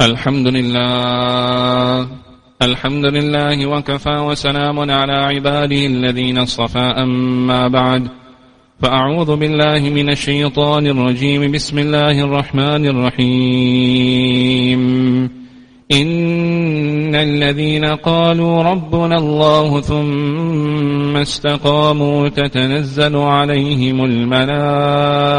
الحمد لله. الحمد لله وكفى وسلام على عباده الذين اصطفى. أما بعد فأعوذ بالله من الشيطان الرجيم. بسم الله الرحمن الرحيم. إن الذين قالوا ربنا الله ثم استقاموا تتنزل عليهم الملائكة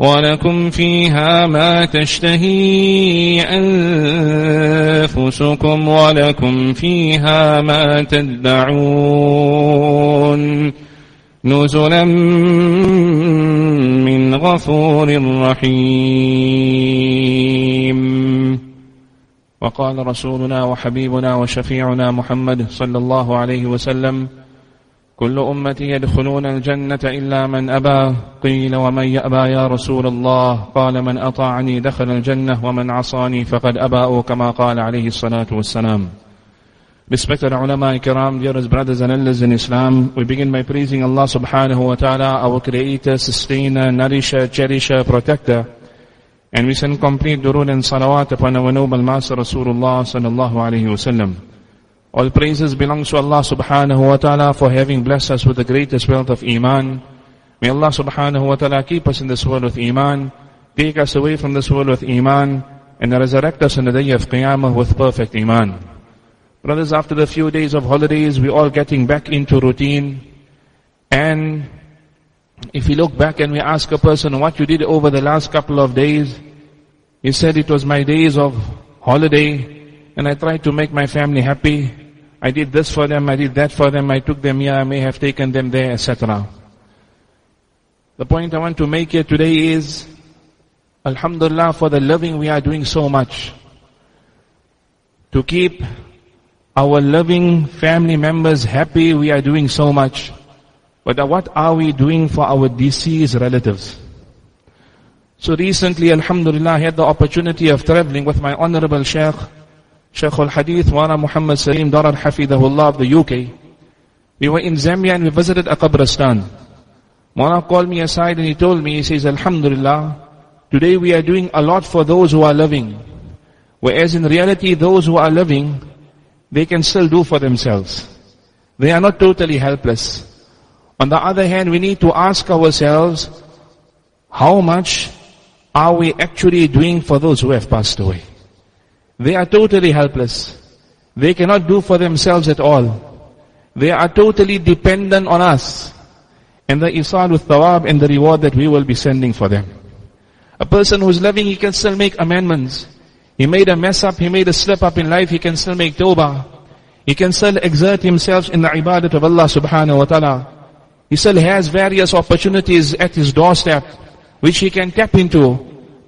ولكم فيها ما تشتهي أنفسكم ولكم فيها ما تدعون نزلا من غفور رحيم. وقال رسولنا وحبيبنا وشفيعنا محمد صلى الله عليه وسلم كل أمتي يدخلون الجنة إلا من أبى قيل ومن يأبى يا رسول الله قال من أطاعني دخل الجنة ومن عصاني فقد أبى كما قال عليه الصلاة والسلام Respected ulama kiram, dearest brothers and elders in Islam, we begin by praising Allah subhanahu wa ta'ala, our creator, sustainer, nourisher, cherisher, protector. And we send complete durood and salawat upon our noble master Rasulullah sallallahu alayhi wa sallam. All praises belong to Allah subhanahu wa ta'ala for having blessed us with the greatest wealth of Iman. May Allah subhanahu wa ta'ala keep us in this world with Iman, take us away from this world with Iman, and resurrect us on the day of Qiyamah with perfect Iman. Brothers, after the few days of holidays, we're all getting back into routine. And if we look back and we ask a person what you did over the last couple of days, he said it was my days of holiday, and I tried to make my family happy. I did this for them, I did that for them, I took them here, I may have taken them there, etc. The point I want to make here today is, Alhamdulillah for the loving we are doing so much. To keep our loving family members happy, we are doing so much. But what are we doing for our deceased relatives? So recently, Alhamdulillah, I had the opportunity of traveling with my honorable Sheikh, Shaykh al-Hadith, Wara Muhammad Salim Dhorat Hafidahullah of the UK. We were in Zambia and we visited a Qabristan. Maulana called me aside and he told me, he says, Alhamdulillah, today we are doing a lot for those who are living. Whereas in reality, those who are living, they can still do for themselves. They are not totally helpless. On the other hand, we need to ask ourselves, how much are we actually doing for those who have passed away? They are totally helpless. They cannot do for themselves at all. They are totally dependent on us. And the isal with thawab and the reward that we will be sending for them. A person who's loving, he can still make amendments. He made a mess up, he made a slip up in life, he can still make tawbah. He can still exert himself in the ibadat of Allah subhanahu wa ta'ala. He still has various opportunities at his doorstep, which he can tap into.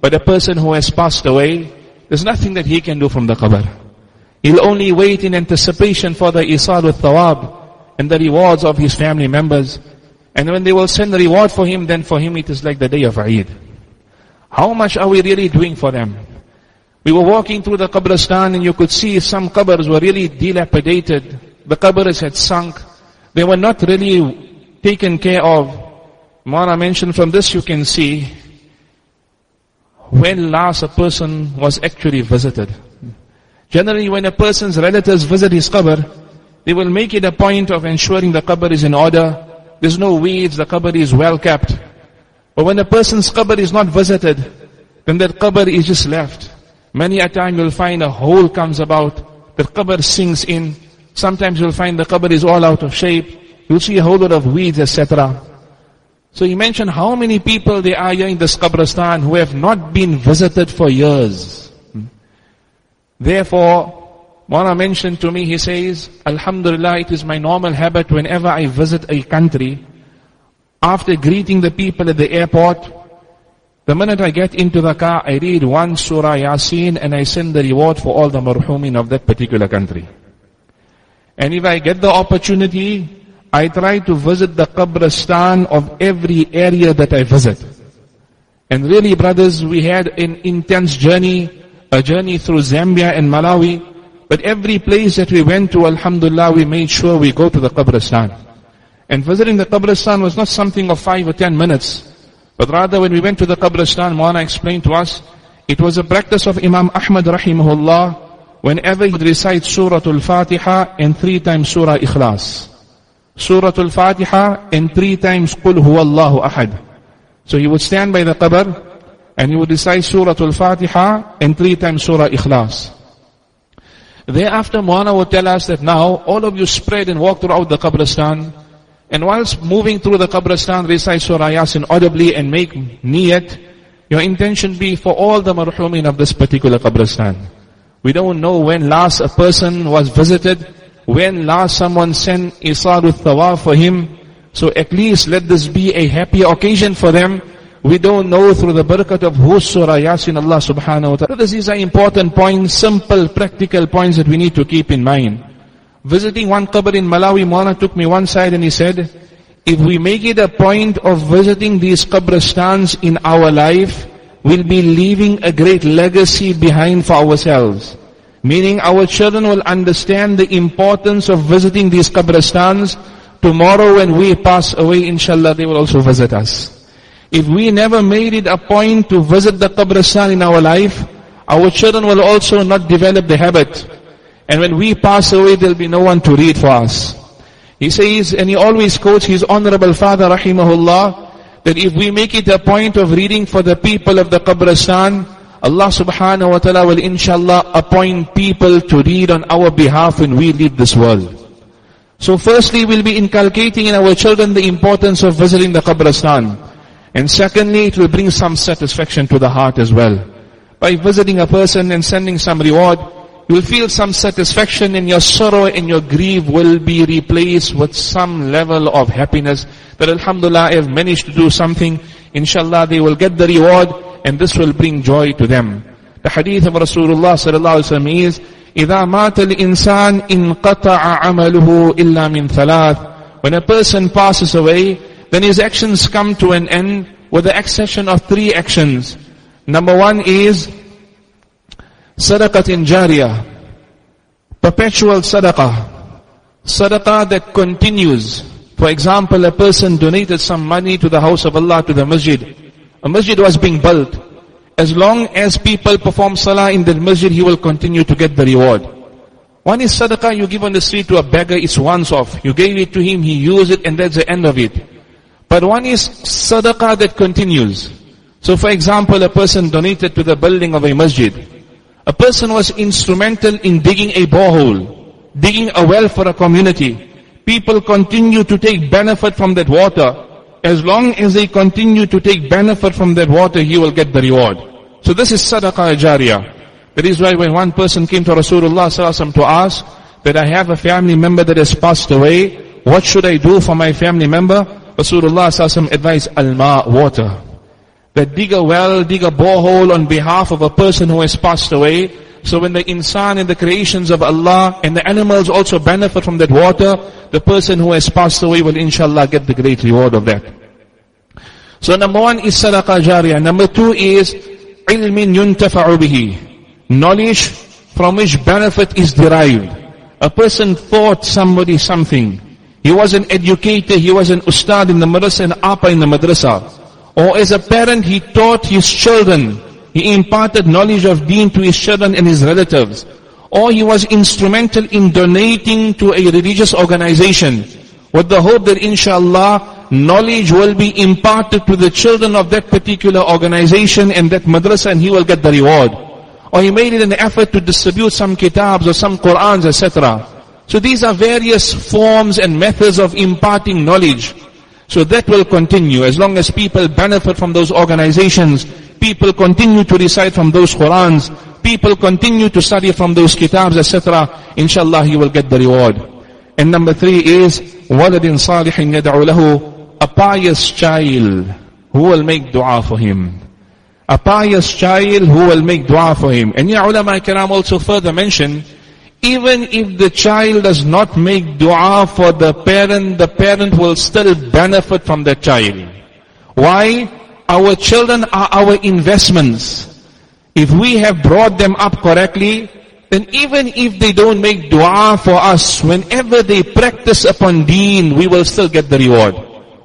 But a person who has passed away, there's nothing that he can do from the qabr. He'll only wait in anticipation for the isal with thawab and the rewards of his family members. And when they will send the reward for him, then for him it is like the day of Eid. How much are we really doing for them? We were walking through the Qabristan and you could see some qabrs were really dilapidated. The qabrs had sunk. They were not really taken care of. Maulana mentioned from this you can see when last a person was actually visited. Generally, when a person's relatives visit his qabr, they will make it a point of ensuring the qabr is in order. There's no weeds, the qabr is well kept. But when a person's qabr is not visited, then that qabr is just left. Many a time you'll find a hole comes about, the qabr sinks in. Sometimes you'll find the qabr is all out of shape. You'll see a whole lot of weeds, etc. So he mentioned how many people there are here in this Qabristan who have not been visited for years. Hmm? Therefore, Mawlana mentioned to me, he says, Alhamdulillah, it is my normal habit whenever I visit a country, after greeting the people at the airport, The minute I get into the car, I read one surah Yasin and I send the reward for all the marhumin of that particular country. And if I get the opportunity, I try to visit the qabristan of every area that I visit. And really brothers, we had an intense journey, a journey through Zambia and Malawi. But every place that we went to, Alhamdulillah, we made sure we go to the qabristan. And visiting the qabristan was not something of five or ten minutes. But rather when we went to the Qabristan, Maulana explained to us, it was a practice of Imam Ahmad rahimahullah, whenever he would recite Surah Al-Fatiha and three times Surah Ikhlas. Surah Al-Fatiha and three times Qul Huwallahu Ahad. So he would stand by the qabr and he would recite Surah Al-Fatiha and three times Surah Ikhlas. Thereafter Maulana would tell us that now all of you spread and walk throughout the Qabristan and whilst moving through the Qabristan, recite Surah Yasin audibly and make niyat, your intention be for all the marhumin of this particular Qabristan. We don't know when last a person was visited, when last someone sent Isal-u-Thawab for him. So at least let this be a happy occasion for them. We don't know through the barakat of whose Surah Yasin Allah subhanahu wa ta'ala. These are important points, simple, practical points that we need to keep in mind. Visiting one qabr in Malawi, Maulana took me one side and he said, if we make it a point of visiting these qabristans in our life, we'll be leaving a great legacy behind for ourselves. Meaning our children will understand the importance of visiting these qabristans. Tomorrow when we pass away, inshallah, they will also visit us. If we never made it a point to visit the qabristan in our life, our children will also not develop the habit. And when we pass away, there'll be no one to read for us. He says, and he always quotes his honorable father, rahimahullah, that if we make it a point of reading for the people of the Qabristan, Allah subhanahu wa ta'ala will inshallah appoint people to read on our behalf when we leave this world. So firstly, we'll be inculcating in our children the importance of visiting the Qabristan. And secondly, it will bring some satisfaction to the heart as well. By visiting a person and sending some reward, you will feel some satisfaction and your sorrow and your grief will be replaced with some level of happiness that Alhamdulillah I have managed to do something. Inshallah they will get the reward and this will bring joy to them. The hadith of Rasulullah sallallahu alaihi wasallam is, إذا مات الإنسان انقطع عمله إلا من ثلاث. When a person passes away, then his actions come to an end with the exception of three actions. Number one is Sadaqatin jariyah. Perpetual sadaqah. Sadaqah that continues. For example, a person donated some money to the house of Allah, to the masjid. A masjid was being built. As long as people perform salah in the masjid, he will continue to get the reward. One is sadaqah you give on the street to a beggar, it's once off. You gave it to him, he used it, and that's the end of it. But one is sadaqah that continues. So for example, a person donated to the building of a masjid. A person was instrumental in digging a borehole, digging a well for a community. People continue to take benefit from that water. As long as they continue to take benefit from that water, he will get the reward. So this is sadaqah jariyah. That is why when one person came to Rasulullah to ask that I have a family member that has passed away, what should I do for my family member? Rasulullah advised al-ma, water that dig a well, dig a borehole on behalf of a person who has passed away. So when the insan and the creations of Allah and the animals also benefit from that water, the person who has passed away will inshallah get the great reward of that. So number one is sadaqah jariyah. Number two is ilmin yuntafa'u bihi. Knowledge from which benefit is derived. A person taught somebody something. He was an educator, he was an ustad in the madrasa and apa in the madrasa. Or as a parent, he taught his children. He imparted knowledge of deen to his children and his relatives. Or he was instrumental in donating to a religious organization with the hope that inshallah knowledge will be imparted to the children of that particular organization and that madrasa and he will get the reward. Or he made it an effort to distribute some kitabs or some Qurans, etc. So these are various forms and methods of imparting knowledge. So that will continue as long as people benefit from those organizations, people continue to recite from those Qurans, people continue to study from those kitabs, etc. Inshallah, he will get the reward. And number three is, وَلَدٍ صَالِحٍ يَدْعُ لَهُ A pious child who will make dua for him. A pious child who will make dua for him. And ya ulama kiram also further mention, even if the child does not make dua for the parent, the parent will still benefit from the child. Why? Our children are our investments. If we have brought them up correctly, then even if they don't make dua for us, whenever they practice upon deen, we will still get the reward.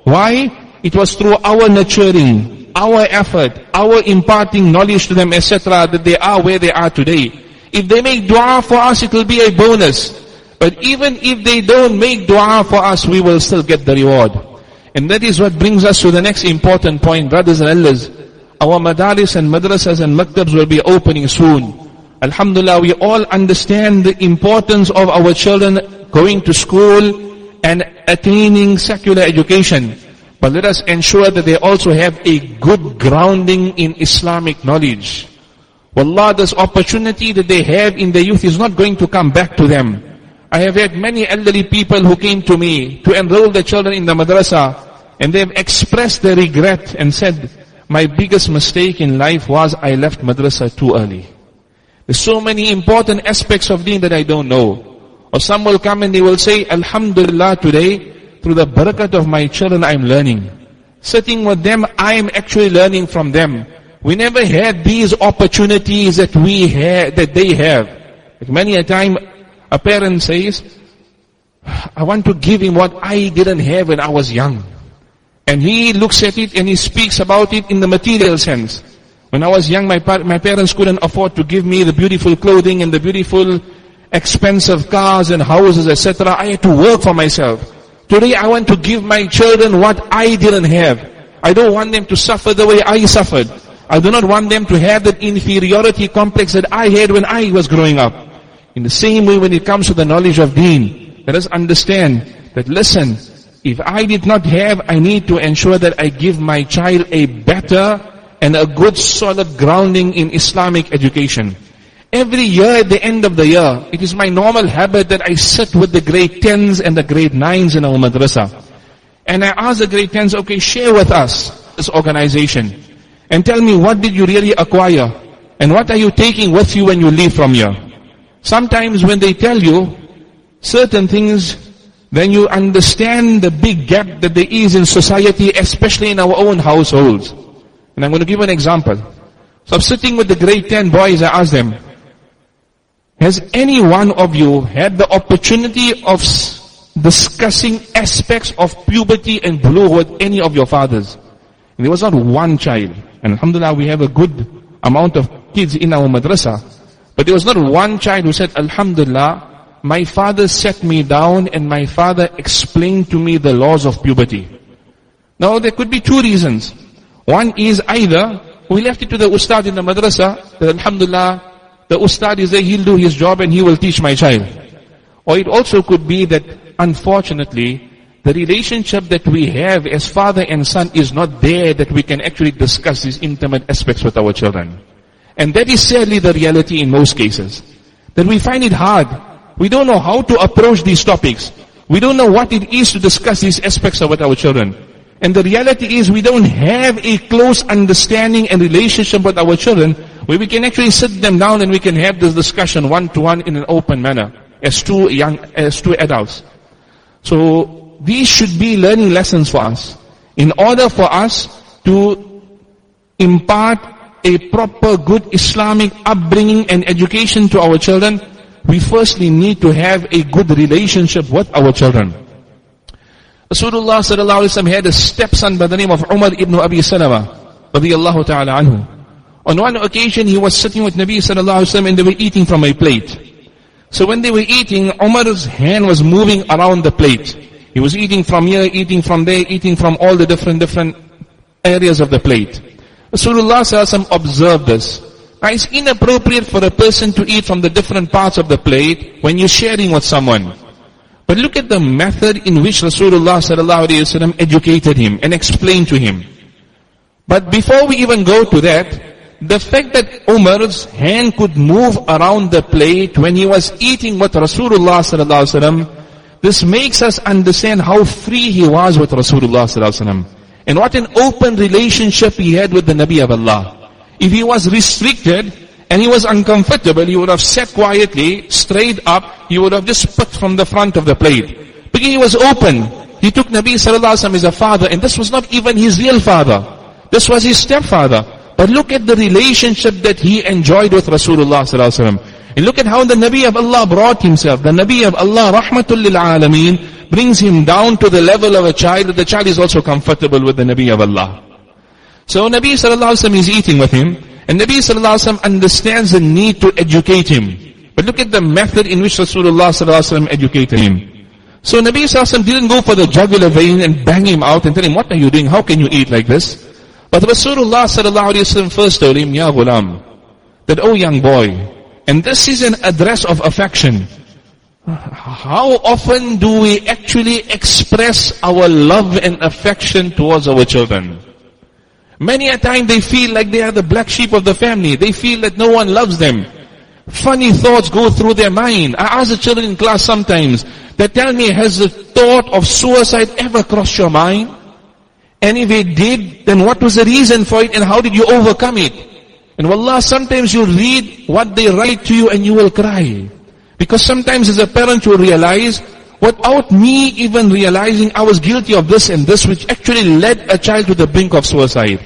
Why? It was through our nurturing, our effort, our imparting knowledge to them, etc., that they are where they are today. If they make dua for us, it will be a bonus. But even if they don't make dua for us, we will still get the reward. And that is what brings us to the next important point, brothers and elders. Our madaris and madrasas and maktabs will be opening soon. Alhamdulillah, we all understand the importance of our children going to school and attaining secular education. But let us ensure that they also have a good grounding in Islamic knowledge. Wallah, this opportunity that they have in their youth is not going to come back to them. I have had many elderly people who came to me to enroll their children in the madrasa and they have expressed their regret and said, my biggest mistake in life was I left madrasa too early. There's so many important aspects of deen that I don't know. Or some will come and they will say, Alhamdulillah today, through the barakat of my children I'm learning. Sitting with them, I'm actually learning from them. We never had these opportunities that we have, that they have. Like many a time, a parent says, I want to give him what I didn't have when I was young. And he looks at it and he speaks about it in the material sense. When I was young, my, my parents couldn't afford to give me the beautiful clothing and the beautiful expensive cars and houses, etc. I had to work for myself. Today I want to give my children what I didn't have. I don't want them to suffer the way I suffered. I do not want them to have that inferiority complex that I had when I was growing up. In the same way when it comes to the knowledge of deen, let us understand that listen, if I did not have, I need to ensure that I give my child a better and a good solid grounding in Islamic education. Every year at the end of the year, it is my normal habit that I sit with the grade 10s and the grade 9s in our madrasa. And I ask the grade 10s, okay, share with us this organization. And tell me what did you really acquire? And what are you taking with you when you leave from here? Sometimes when they tell you certain things then you understand the big gap that there is in society, especially in our own households. And I'm going to give an example. So I'm sitting with the grade 10 boys, I ask them, has any one of you had the opportunity of discussing aspects of puberty and bulugh with any of your fathers? And there was not one child. And alhamdulillah, we have a good amount of kids in our madrasa. But there was not one child who said, Alhamdulillah, my father set me down and my father explained to me the laws of puberty. Now there could be two reasons. One is either we left it to the ustad in the madrasa, that alhamdulillah, the ustad is there, he'll do his job and he will teach my child. Or it also could be that unfortunately, the relationship that we have as father and son is not there that we can actually discuss these intimate aspects with our children. And that is sadly the reality in most cases. That we find it hard we don't know how to approach these topics. We don't know what it is to discuss these aspects with our children. And the reality is we don't have a close understanding and relationship with our children where we can actually sit them down and we can have this discussion one to one in an open manner as two young, as two adults. So these should be learning lessons for us. In order for us to impart a proper good Islamic upbringing and education to our children, we firstly need to have a good relationship with our children. Rasulullah sallallahu alaihi wasallam had a stepson by the name of Umar ibn Abi Salama, radiyallahu ta'ala anhu. On one occasion, he was sitting with Nabi sallallahu alaihi wasallam and they were eating from a plate. So when they were eating, Umar's hand was moving around the plate. He was eating from here, eating from there, eating from all the different, different areas of the plate. Rasulullah sallallahu observed this. Now it's inappropriate for a person to eat from the different parts of the plate when you're sharing with someone. But look at the method in which Rasulullah sallallahu educated him and explained to him. But before we even go to that, the fact that Umar's hand could move around the plate when he was eating with Rasulullah sallallahu this makes us understand how free he was with Rasulullah sallallahu and what an open relationship he had with the Nabi of Allah. If he was restricted and he was uncomfortable, he would have sat quietly, straight up, he would have just put from the front of the plate. Because he was open. He took Nabi Sallallahu Alaihi Wasallam as a father and this was not even his real father. This was his stepfather. But look at the relationship that he enjoyed with Rasulullah Sallallahu Alaihi Wasallam. And look at how the Nabi of Allah brought himself. The Nabi of Allah, Rahmatul Lil Alameen, brings him down to the level of a child. The child is also comfortable with the Nabi of Allah. So Nabi Sallallahu Alaihi Wasallam is eating with him. And Nabi Sallallahu Alaihi Wasallam understands the need to educate him. But look at the method in which Rasulullah Sallallahu Alaihi Wasallam educated him. So Nabi Sallallahu didn't go for the jugular vein and bang him out and tell him, what are you doing? How can you eat like this? But Rasulullah Sallallahu Alaihi Wasallam first told him, Ya ghulam, that, oh young boy, and this is an address of affection. How often do we actually express our love and affection towards our children? Many a time they feel like they are the black sheep of the family. They feel that no one loves them. Funny thoughts go through their mind. I ask the children in class sometimes, they tell me, has the thought of suicide ever crossed your mind? And if it did, then what was the reason for it and how did you overcome it? And wallah, sometimes you read what they write to you and you will cry. Because sometimes as a parent you realize, without me even realizing I was guilty of this and this, which actually led a child to the brink of suicide.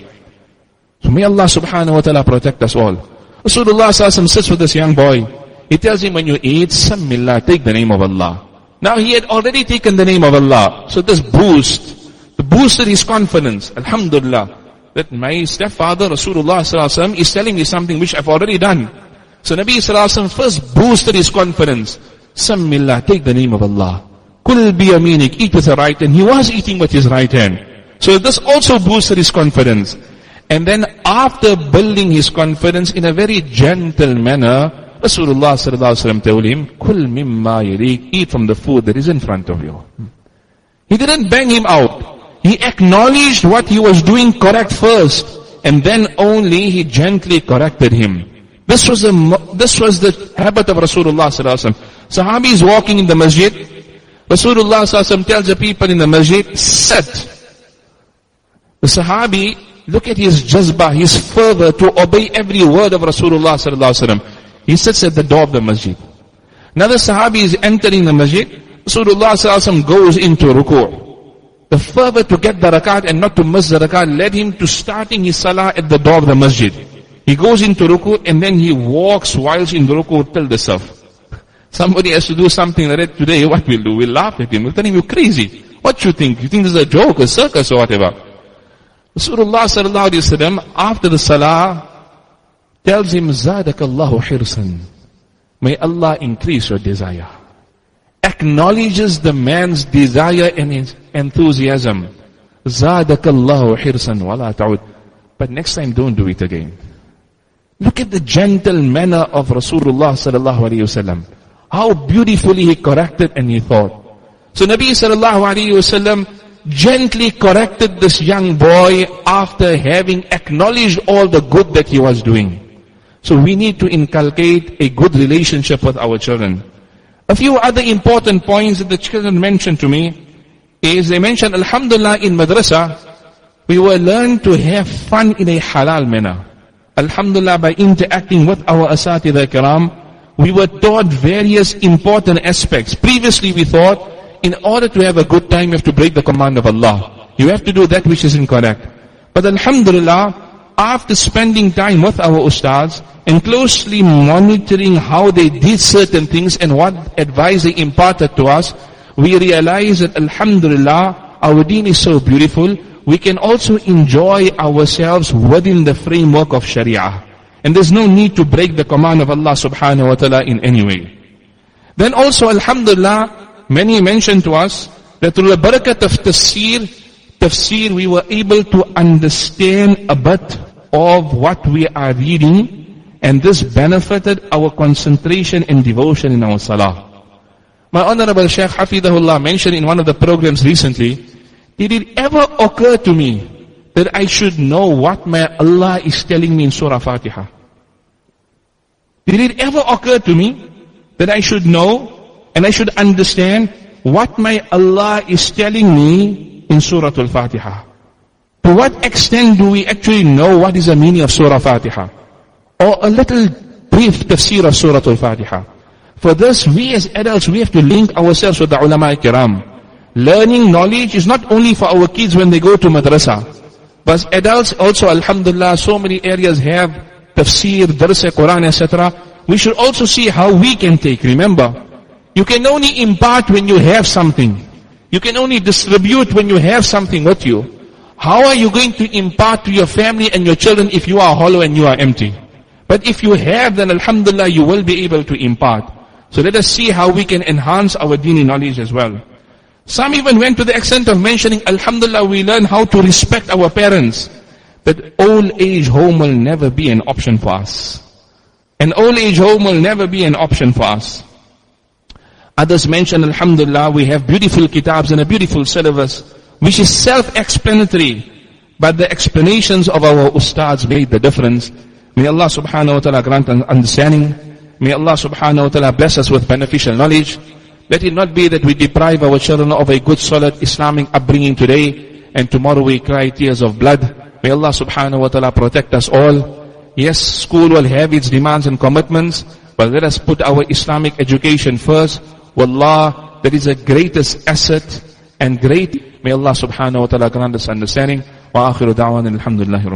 So may Allah subhanahu wa ta'ala protect us all. Rasulullah sallallahu sits with this young boy. He tells him when you eat, Sammillah, take the name of Allah. Now he had already taken the name of Allah. So this boost, the boosted his confidence. Alhamdulillah. That my stepfather Rasulullah sallallahu is telling me something which I've already done. So Nabi Sallallahu first boosted his confidence. Sammillah, take the name of Allah. Kul biyaminik, eat with the right hand. He was eating with his right hand. So this also boosted his confidence. And then after building his confidence in a very gentle manner, Rasulullah sallallahu told him, Kul mimma yalik, eat from the food that is in front of you. He didn't bang him out. He acknowledged what he was doing correct first, and then only he gently corrected him. This was the, this was the habit of Rasulullah sallallahu Sahabi is walking in the masjid. Rasulullah tells the people in the masjid, sit. The Sahabi, look at his jazbah, his fervor to obey every word of Rasulullah He sits at the door of the masjid. Another Sahabi is entering the masjid. Rasulullah goes into ruku'. The fervor to get the rakat and not to miss the rakat led him to starting his salah at the door of the masjid. He goes into ruku and then he walks whilst in ruku till the saff. Somebody has to do something like that today. What we'll do? We'll laugh at him. We'll tell him you're crazy. What you think? You think this is a joke, a circus or whatever? Rasulullah sallallahu alayhi wasallam after the salah tells him, Zadakallahu hirsan. May Allah increase your desire. Acknowledges the man's desire and his enthusiasm. Zadakallahu hirsan wala ta'ud. But next time don't do it again. Look at the gentle manner of Rasulullah sallallahu alayhi wasallam. How beautifully he corrected and he thought. So Nabi sallallahu alayhi wasallam gently corrected this young boy after having acknowledged all the good that he was doing. So we need to inculcate a good relationship with our children. A few other important points that the children mentioned to me is they mentioned, Alhamdulillah, in madrasa, we were learned to have fun in a halal manner. Alhamdulillah, by interacting with our asatidha kiram, we were taught various important aspects. Previously we thought, in order to have a good time, you have to break the command of Allah. You have to do that which is incorrect. But Alhamdulillah, after spending time with our ustads and closely monitoring how they did certain things and what advice they imparted to us, we realize that Alhamdulillah, our deen is so beautiful, we can also enjoy ourselves within the framework of Sharia. And there's no need to break the command of Allah subhanahu wa ta'ala in any way. Then also, Alhamdulillah, many mentioned to us that through the barakat of tafsir, tafsir, we were able to understand a bit of what we are reading, and this benefited our concentration and devotion in our salah. My Honorable Shaykh Hafidahullah mentioned in one of the programs recently, did it ever occur to me that I should know what my Allah is telling me in Surah Fatiha? Did it ever occur to me that I should know and I should understand what my Allah is telling me in Surah Al-Fatiha. To what extent do we actually know what is the meaning of Surah Fatiha? Or a little brief tafsir of Surah Al-Fatiha. For this, we as adults, we have to link ourselves with the ulama kiram. Learning knowledge is not only for our kids when they go to madrasa. But adults also, alhamdulillah, so many areas have tafsir, darsa, Quran, etc. We should also see how we can take. Remember, you can only impart when you have something. You can only distribute when you have something with you. How are you going to impart to your family and your children if you are hollow and you are empty? But if you have, then alhamdulillah, you will be able to impart. So let us see how we can enhance our dini knowledge as well. Some even went to the extent of mentioning, alhamdulillah, we learn how to respect our parents. But old age home will never be an option for us. An old age home will never be an option for us. Others mention, Alhamdulillah, we have beautiful kitabs and a beautiful syllabus, which is self-explanatory. But the explanations of our ustads made the difference. May Allah subhanahu wa ta'ala grant understanding. May Allah subhanahu wa ta'ala bless us with beneficial knowledge. Let it not be that we deprive our children of a good solid Islamic upbringing today and tomorrow we cry tears of blood. May Allah subhanahu wa ta'ala protect us all. Yes, school will have its demands and commitments, but let us put our Islamic education first. Wallah, that is the greatest asset and great. May Allah subhanahu wa ta'ala grant us understanding. Wa akhiru da'wan alhamdulillah.